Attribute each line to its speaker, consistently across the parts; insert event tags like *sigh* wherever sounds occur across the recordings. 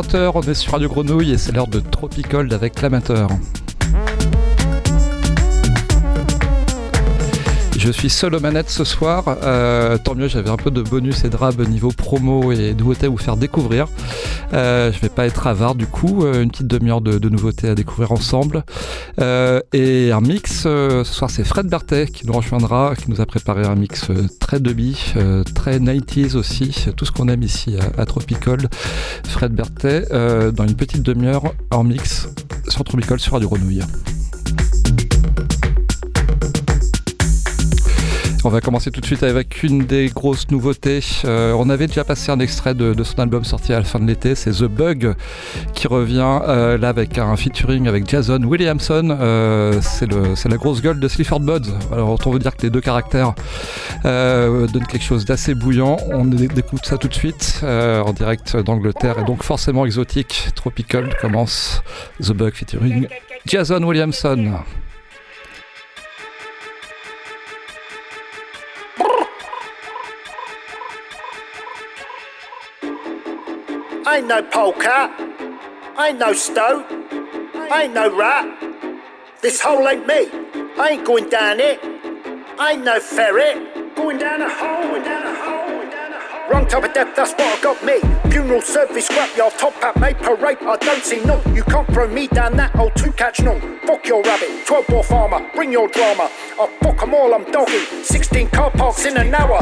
Speaker 1: Il est 20h, on est sur Radio Grenouille et c'est l'heure de Tropicold avec l'amateur. Je suis seul aux manettes ce soir. Euh, tant mieux, j'avais un peu de bonus et drab niveau promo et nouveautés à vous faire découvrir. Euh, je vais pas être avare du coup. Euh, une petite demi-heure de, nouveautés à découvrir ensemble. Euh, et un mix. ce soir, c'est Fred Berthet qui nous rejoindra, qui nous a préparé un mix très demi, très 90s aussi. Tout ce qu'on aime ici à, Tropical. Fred Berthet dans une petite demi-heure en mix sur Tropical sur Radio Grenouille. On va commencer tout de suite avec une des grosses nouveautés. Euh, on avait déjà passé un extrait de, son album sorti à la fin de l'été, c'est The Bug, qui revient euh, là avec un featuring avec Jason Williamson. Euh, c'est la grosse gueule de Slifford Buds. Alors on veut dire que les deux caractères donnent quelque chose d'assez bouillant. On écoute ça tout de suite en direct d'Angleterre et donc forcément exotique. Tropical commence The Bug featuring Jason Williamson.
Speaker 2: Ain't no polecat. Ain't no stoat. Ain't no rat. This hole ain't me. I ain't going down it. Ain't no ferret. Going down a hole, going down a hole. Wrong type of death, that's what got me. Funeral service, scrapyard, top hat, made parade. I don't see none. You can't throw me down that hole to catch none. Fuck your rabbit, 12 ball farmer, bring your drama. I fuck 'em all, I'm dogging. 16 car parks in an hour.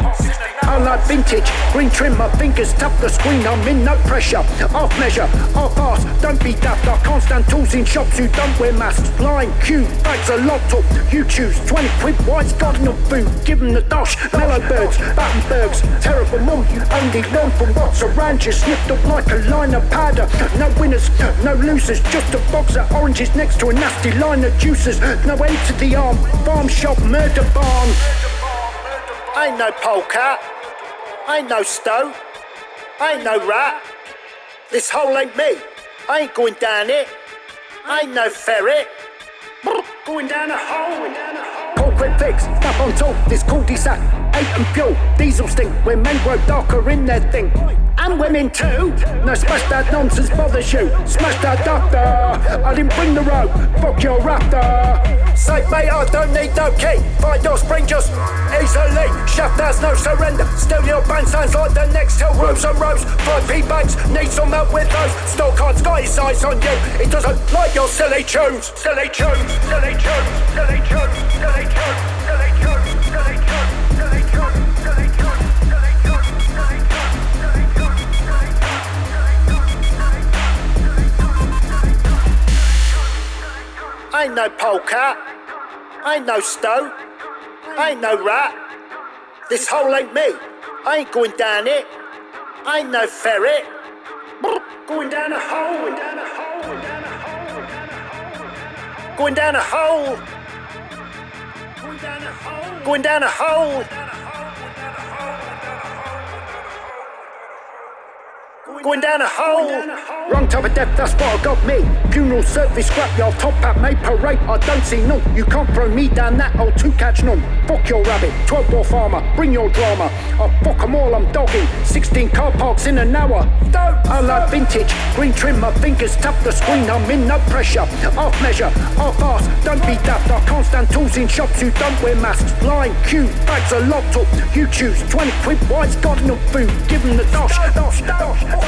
Speaker 2: I like vintage, green trim, my fingers tap the screen, I'm in no pressure. Half measure, half ass, don't be daft. I can't stand tools in shops who don't wear masks. Line, queue, bags a lot up. You choose 20 quid, wise garden of food. Give 'em the dosh, mellow birds, Battenbergs. Terrible mum, learn from what's around you. Slipped up like a line of powder. No winners, no losers, just a box of oranges next to a nasty line of juices. No end to the arm, farm shop murder barn. Ain't no polecat. Ain't no stoat. Ain't no rat. This hole ain't me. I ain't going down it. Ain't no ferret. Going down a hole. Concrete fix, up on top, this cul-de-sac. Eight and fuel, diesel stink, when men grow darker in their thing and women too. No smash that nonsense bothers you. Smash that doctor. I didn't bring the rope. Fuck your raptor. Say, mate, I don't need no key. Find your spring just easily. Shaft has no surrender. Still your band sounds like the next hill. Rows and rows. Five P bags. Need some help with those. Still can't sky his eyes on you. It doesn't like your silly tunes. Silly tunes. Silly tunes. Silly tunes. Silly tunes. Silly tunes. Ain't no polecat. ain't no stoat. ain't no rat. This hole ain't me. I ain't going down it. Ain't no ferret. Going down a hole. Going down a hole. Going down a hole. Going down a hole. Going down a hole. Going down a hole. Wrong type of death, that's what got me. Funeral service, scrapyard, top hat, made parade. I don't see none. You can't throw me down that hole to catch none. Fuck your rabbit, 12 ball farmer, bring your drama. I fuck 'em all, I'm dogging. 16 car parks in an hour. Don't I like vintage, green trim, my fingers tap the screen. I'm in no pressure. Half measure, half ass, don't be daft. I can't stand tools in shops who don't wear masks. Line, queue, bags are locked up. You choose 20 quid, wise got enough food. Give 'em the dosh, dosh, dosh.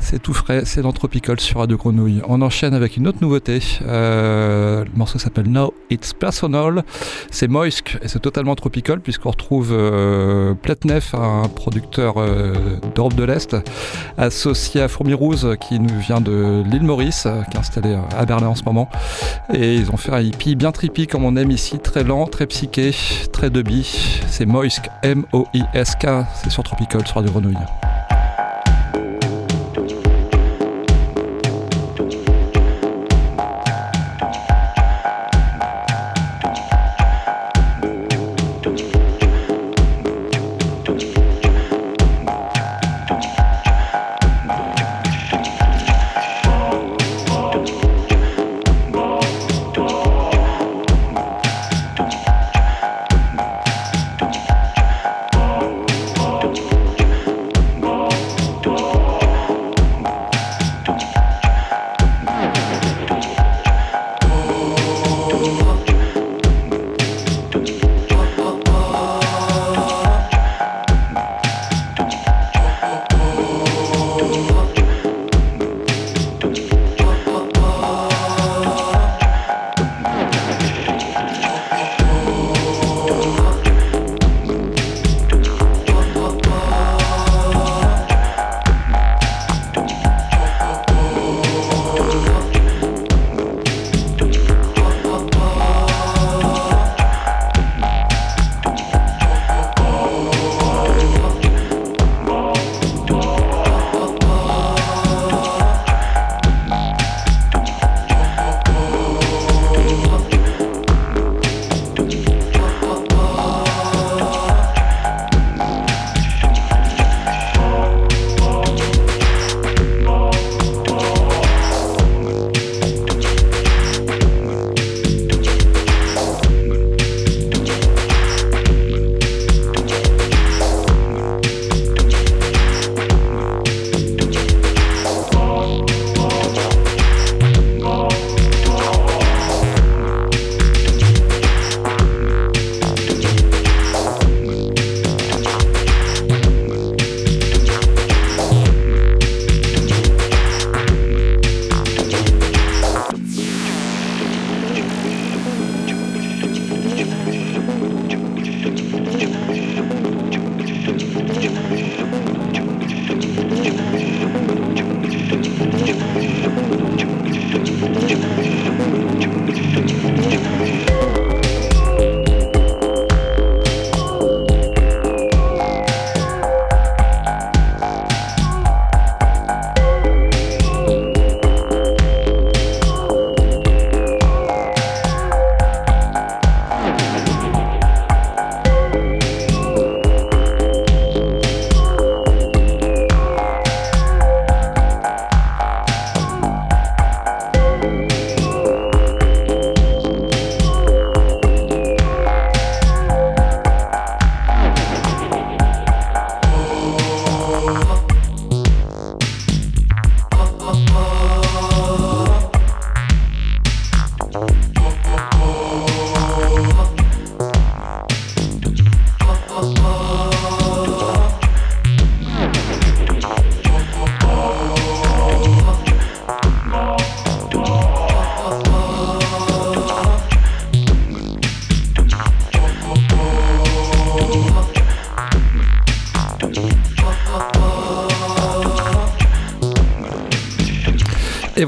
Speaker 1: C'est tout frais, c'est dans Tropical sur Radio Grenouille. On enchaîne avec une autre nouveauté. Euh, le morceau s'appelle Now It's Personal. C'est Moisk et c'est totalement tropical puisqu'on retrouve euh, Pletnef, un producteur euh, d'Europe de l'Est, associé à Fourmi-Rouze qui nous vient de l'île Maurice, qui est installé à Berlin en ce moment. Et ils ont fait un hippie bien trippy comme on aime ici, très lent, très psyché, très dubby. C'est Moisk, M-O-I-S-K, c'est sur Tropical sur Radio Grenouille.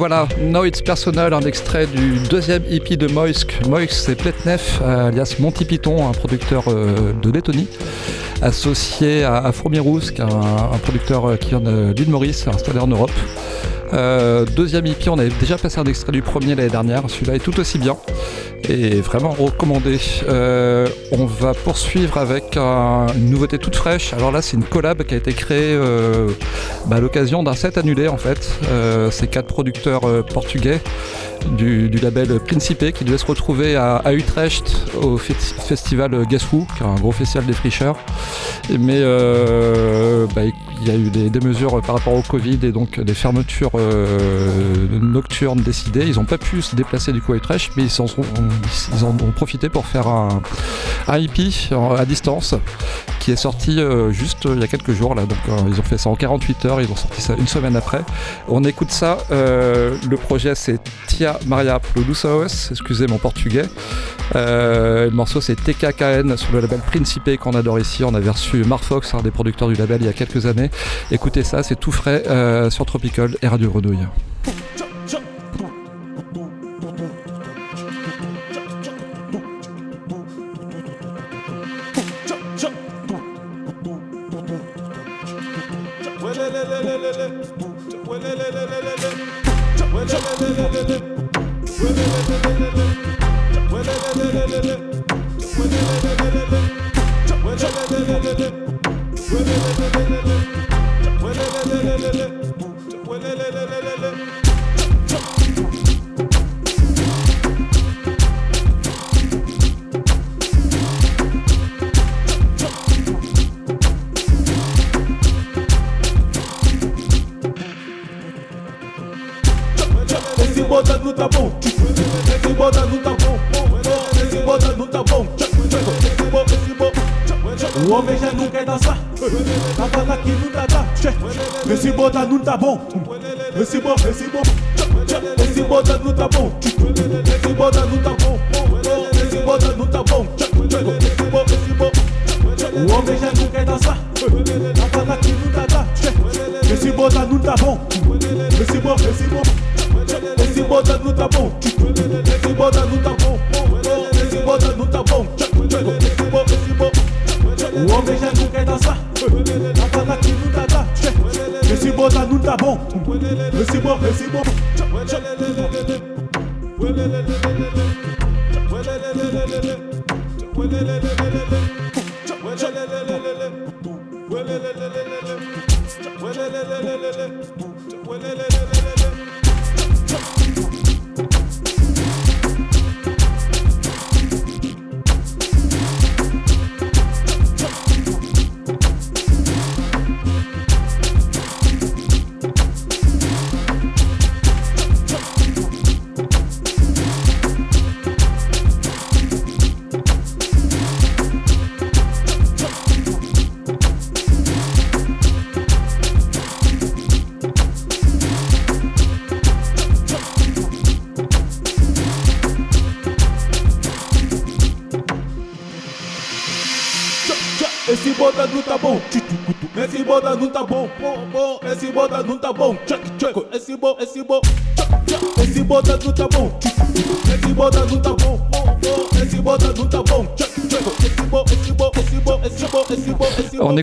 Speaker 1: Voilà, Now It's Personal, un extrait du deuxième EP de Moisk. Moisk, c'est Pletnef, alias Monty Python, un producteur euh, de Lettonie, associé à, Fourmi un, producteur euh, qui vient de Maurice, installé en Europe. Euh, deuxième EP, on avait déjà passé un extrait du premier l'année dernière. Celui-là est tout aussi bien et vraiment recommandé. Euh, on va poursuivre avec une nouveauté toute fraîche. Alors là, c'est une collab qui a été créée euh, bah, à l'occasion d'un set annulé en fait. c'est quatre producteurs portugais du, label Principe qui devait se retrouver à, Utrecht au festival Guess Who, qui est un gros festival des fricheurs. Mais euh, bah, il y a eu des, mesures par rapport au Covid et donc des fermetures euh, nocturnes décidées. Ils n'ont pas pu se déplacer du coup à Utrecht, mais ils, en, ont profité pour faire un, un hippie à distance qui est sorti euh, juste il y a quelques jours là. Donc ils ont fait ça en 48 heures, ils ont sorti ça une semaine après. On écoute ça. le projet c'est Tia Maria Produções, excusez mon portugais. Euh, le morceau c'est TKKN sur le label Principe qu'on adore ici. On avait reçu Marfox, un des producteurs du label, il y a quelques années. Écoutez ça, c'est tout frais euh, sur Tropical et Radio Grenouille.
Speaker 3: botando tá bom, tem que botando tá bom. O homem já não quer dançar, tá falando aqui não tá tá. Esse bota não tá bom, esse tá bom, esse bom, esse bota não tá bom, esse bota não tá bom, esse bota não tá bom. O homem já não quer dançar, tá falando que não tá. Esse bota não tá bom, esse bom, bom. bota no tapão, esse bota no tapão, esse bota no tapão, esse bota no tapão. O homem já não quer dançar, a aqui não tá dá. Esse bota não tá bom, esse bota, esse bota.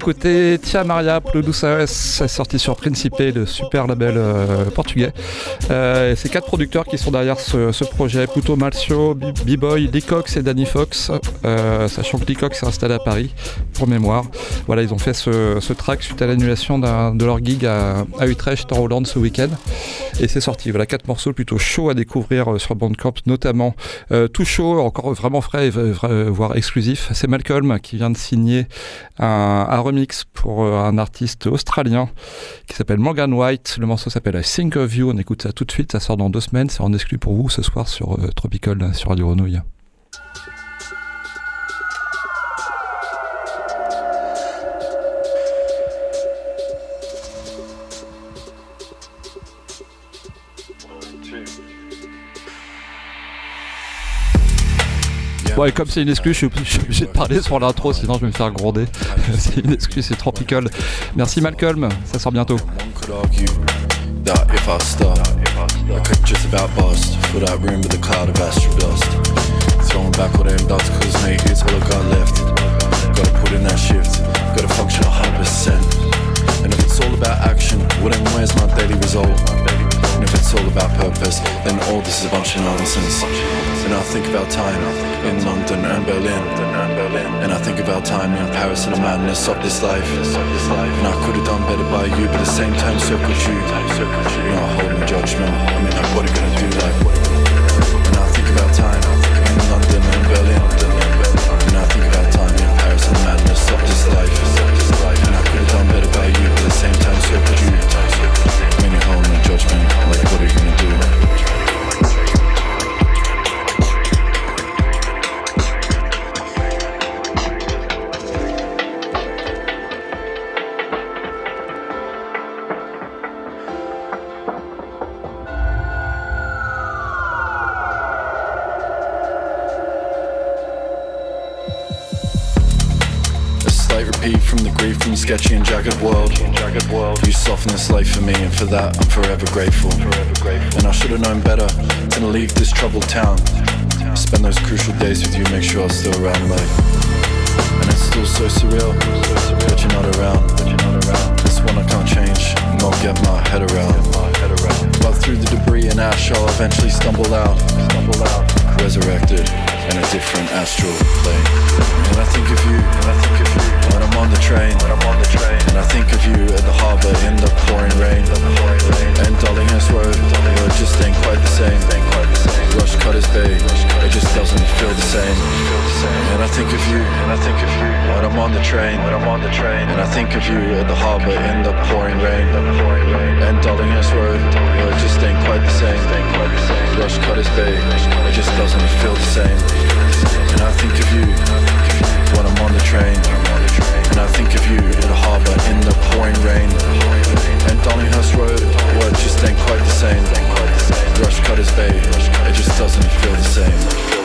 Speaker 1: Écoutait Tia Maria Produções, sorti sur Principe, le super label euh, portugais. Euh, c'est quatre producteurs qui sont derrière ce, projet Puto Malcio, B-Boy, Licox et Danny Fox, euh, sachant que Licox s'est installé à Paris, pour mémoire. Voilà, ils ont fait ce, track suite à l'annulation de leur gig à, Utrecht en Hollande ce week-end. Et c'est sorti. Voilà, quatre morceaux plutôt chauds à découvrir sur Bandcamp, notamment tout chaud, encore vraiment frais, voire exclusif. C'est Malcolm qui vient de signer un, remix pour euh, un artiste australien qui s'appelle Morgan White. Le morceau s'appelle I Think of You. On écoute ça tout de suite. Ça sort dans deux semaines. C'est en exclu pour vous ce soir sur euh, Tropical, sur Radio Renouille.
Speaker 4: Ouais, comme c'est une excuse, je suis, obligé de parler sur l'intro, sinon je vais me faire gronder. *laughs* c'est une excuse, c'est tropical.
Speaker 1: Merci Malcolm, ça sort bientôt.
Speaker 4: about bust For that room with a cloud of astro dust Throwing back all them dots cause mate it's all I got left Gotta put in that shift, gotta function 100% And if it's all about action, well then where's my daily result? And if it's all about purpose, then all this is a bunch of nonsense. And I think about time in London and Berlin. And I think about time in Paris and the madness of this life. And I could have done better by you, but at the same time circled you. You're not holding judgment. I mean, like, what are you gonna do that? And I think about time in London and Berlin. And I think about time in Paris and the madness of this life. And I could have done better by you, but at the same time circled you. Sketchy and jagged world. You soften this life for me, and for that I'm forever grateful. And I should have known better than to leave this troubled town. Spend those crucial days with you, make sure I'm still around, like. And it's still so surreal that you're not around. This one I can't change, not get my head around. But through the debris and ash, I'll eventually stumble out. Resurrected in a different astral plane. And I think of you, and I think of you when I'm on the train, when I'm on the train. And I think of you at the harbour in the pouring rain. And Darlinghurst Road, where it just ain't quite the same. Rush Cutters Bay, it just doesn't feel the same. And I think of you, and I think of you when I'm on the train, when I'm on the train. And I think of you at the harbour in the pouring rain. And Darlinghurst Road, where it just ain't quite the same. Rush Cutters Bay, it just doesn't feel the same. And I think of you when I'm on the train. And I think of you in the harbour in the pouring rain. And Road, just ain't quite the same. Rush it just doesn't feel the same.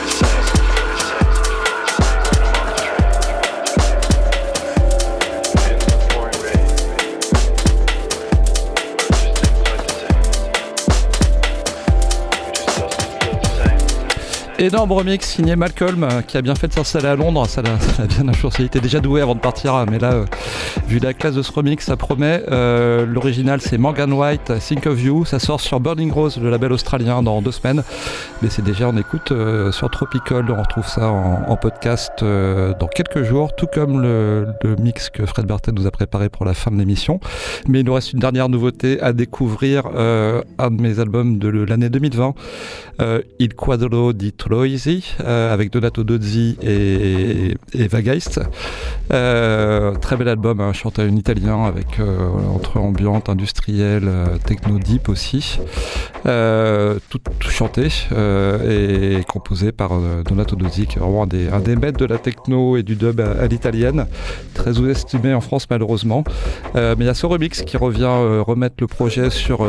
Speaker 1: Énorme remix signé Malcolm euh, qui a bien fait de s'installer à Londres. *laughs* Ça l'a bien influencé. Il était déjà doué avant de partir, mais là, euh, vu la classe de ce remix, ça promet. Euh, L'original, c'est Morgan White, Think of You. Ça sort sur Burning Rose, le label australien, dans deux semaines. Mais c'est déjà en écoute sur Tropical. On retrouve ça en, podcast dans quelques jours, tout comme le, mix que Fred Bartel nous a préparé pour la fin de l'émission. Mais il nous reste une dernière nouveauté à découvrir. un de mes albums de l'année 2020, euh, Il Quadro di euh, avec Donato Dozzi et, et. Euh, très bel album, un chanteur en italien avec euh, entre ambiante, industrielle, techno deep aussi. Tout, chanté et composé par Donato Dozzi, qui est vraiment un des, un maîtres de la techno et du dub à, l'italienne, très sous-estimé en France malheureusement. Mais il y a ce remix qui revient remettre le projet sur,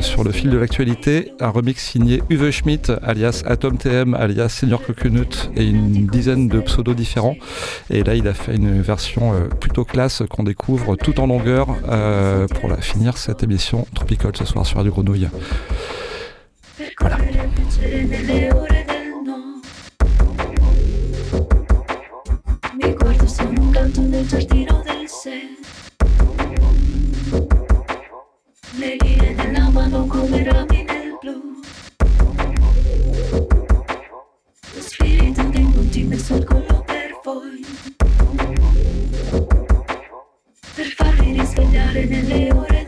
Speaker 1: sur le fil de l'actualité. Un remix signé Uwe Schmidt, alias Atom TM, alias Senior Coconut, et une dizaine de pseudos différents. Et là, il a fait une version euh, plutôt classe qu'on découvre tout en longueur euh, pour finir cette émission Tropical ce soir sur Radio Grenouille.
Speaker 5: Voilà. Monti messo al collo per voi. Per farvi risvegliare nelle ore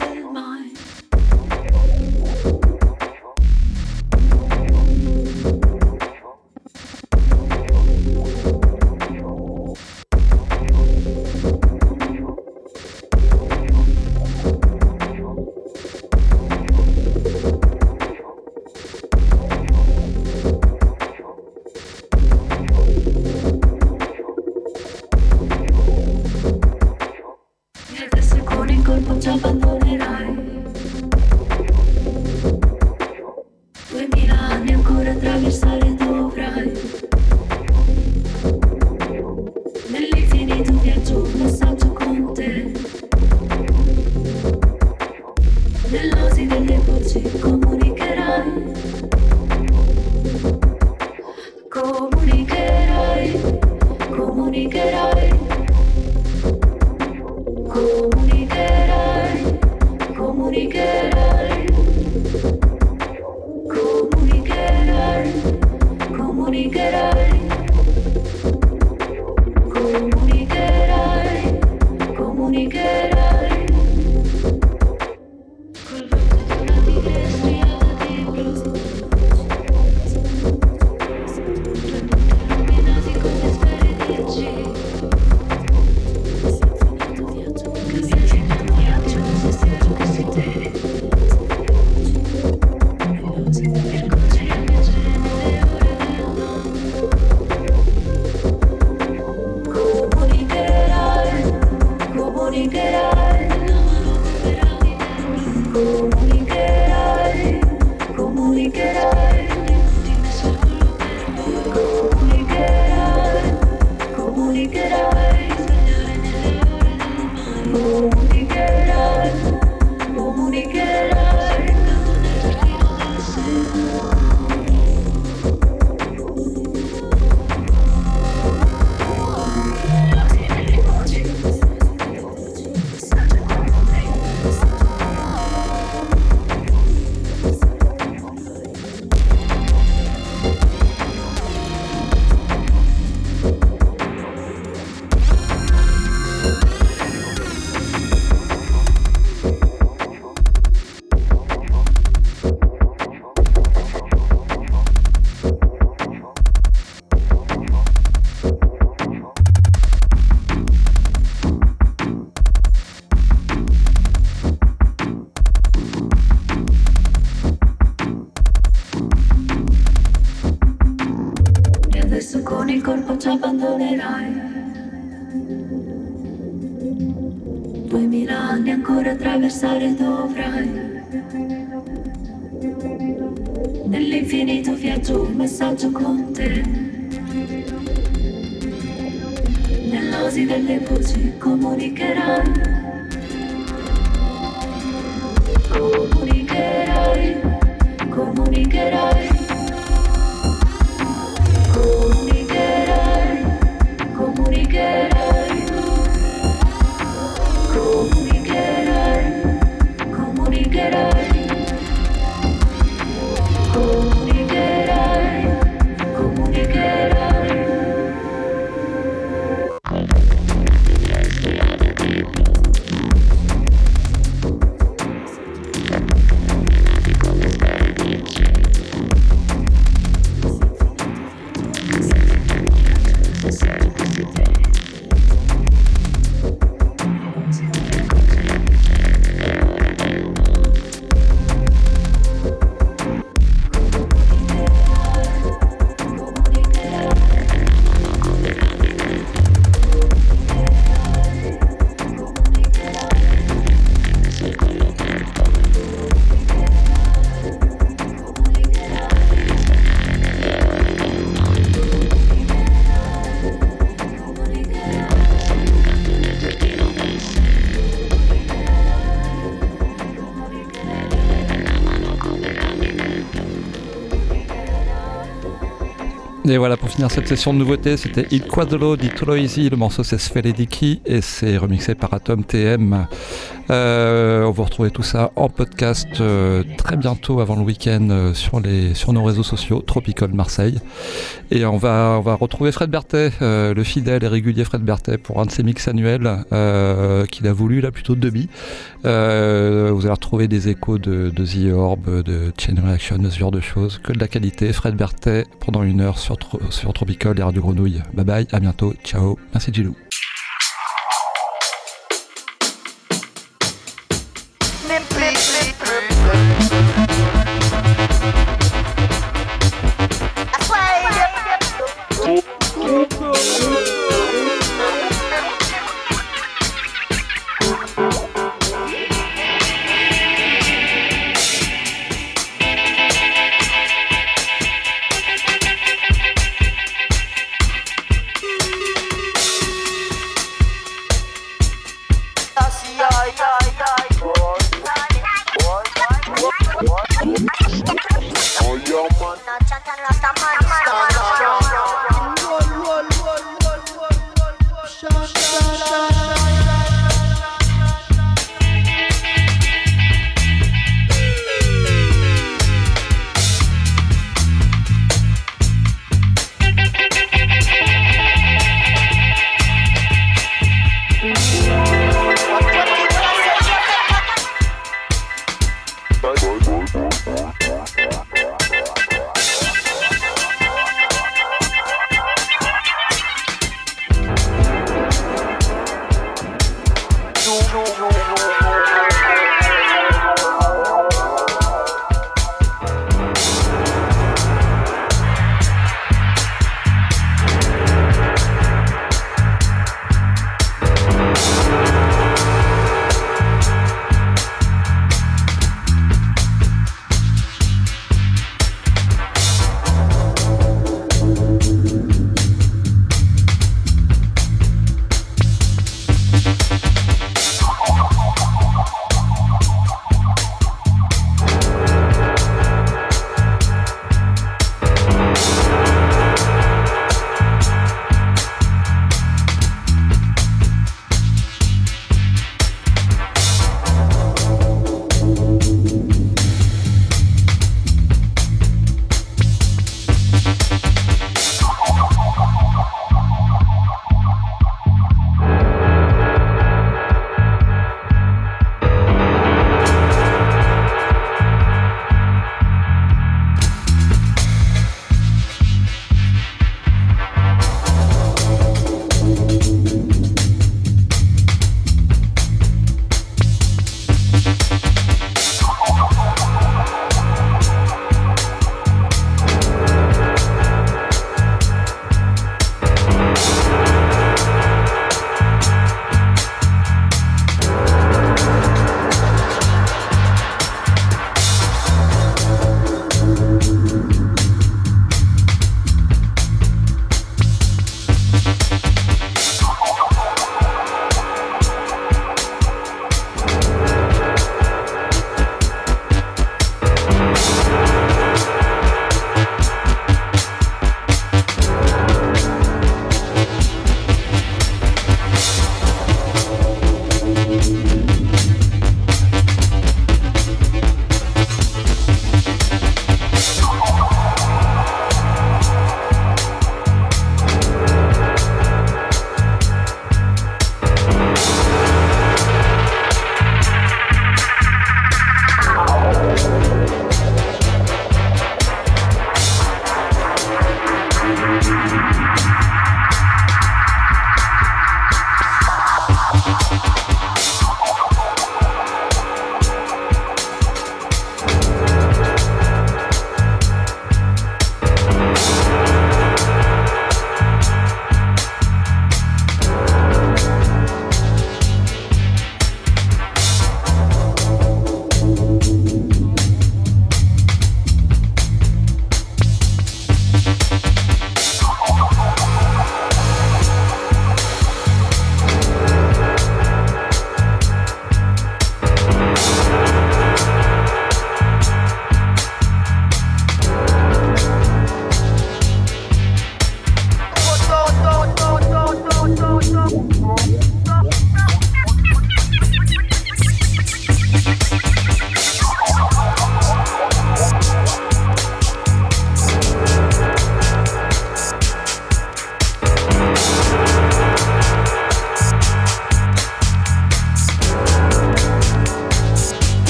Speaker 5: it's your day
Speaker 1: Et voilà, pour finir cette session de nouveautés, c'était Il Quadro di Troisi. Le morceau c'est Sfelediki et c'est remixé par Atom TM. Euh, on va retrouver tout ça en podcast euh, très bientôt avant le week-end euh, sur, nos réseaux sociaux, Tropical Marseille. Et on va, retrouver Fred Berthet, le fidèle et régulier Fred Berthet, pour un de ses mix annuels qu'il a voulu, là plutôt de demi. Vous allez retrouver des échos de, de The Orb, de Chain Reaction, de ce genre de choses. Que de la qualité. Fred Berthet pendant une heure sur Tropical et Radio Grenouille. Bye bye, à bientôt, ciao. Merci Gilou.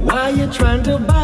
Speaker 6: why are you trying to buy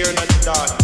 Speaker 7: here in the dark.